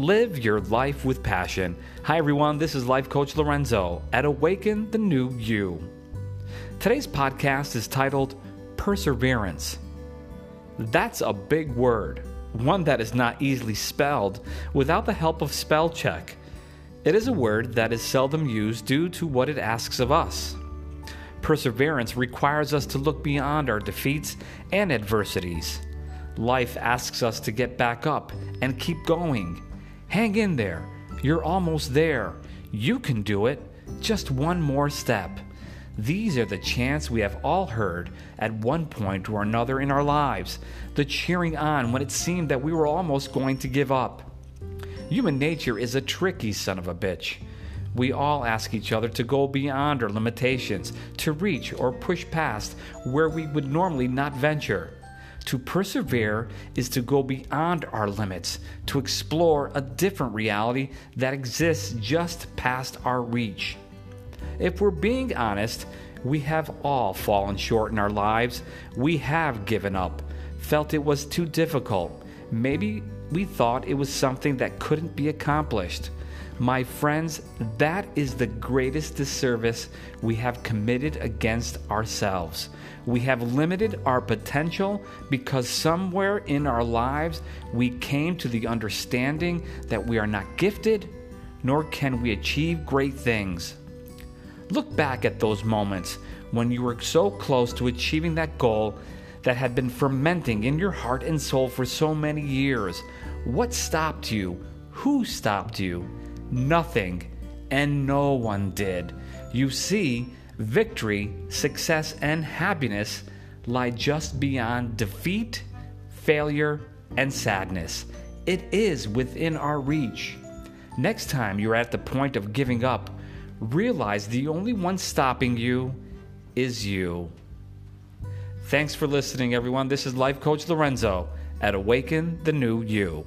Live your life with passion. Hi, everyone. This is Life Coach Lorenzo at Awaken the New You. Today's podcast is titled Perseverance. That's a big word, one that is not easily spelled without the help of spell check. It is a word that is seldom used due to what it asks of us. Perseverance requires us to look beyond our defeats and adversities. Life asks us to get back up and keep going. Hang in there. You're almost there. You can do it. Just one more step. These are the chants we have all heard at one point or another in our lives, the cheering on when it seemed that we were almost going to give up. Human nature is a tricky son of a bitch. We all ask each other to go beyond our limitations, to reach or push past where we would normally not venture. To persevere is to go beyond our limits, to explore a different reality that exists just past our reach. If we're being honest, we have all fallen short in our lives. We have given up, felt it was too difficult. Maybe we thought it was something that couldn't be accomplished. My friends, that is the greatest disservice we have committed against ourselves. We have limited our potential because somewhere in our lives we came to the understanding that we are not gifted, nor can we achieve great things. Look back at those moments when you were so close to achieving that goal that had been fermenting in your heart and soul for so many years. What stopped you? Who stopped you? Nothing, and no one did. You see, victory, success, and happiness lie just beyond defeat, failure, and sadness. It is within our reach. Next time you're at the point of giving up, realize the only one stopping you is you. Thanks for listening, everyone. This is Life Coach Lorenzo at Awaken the New You.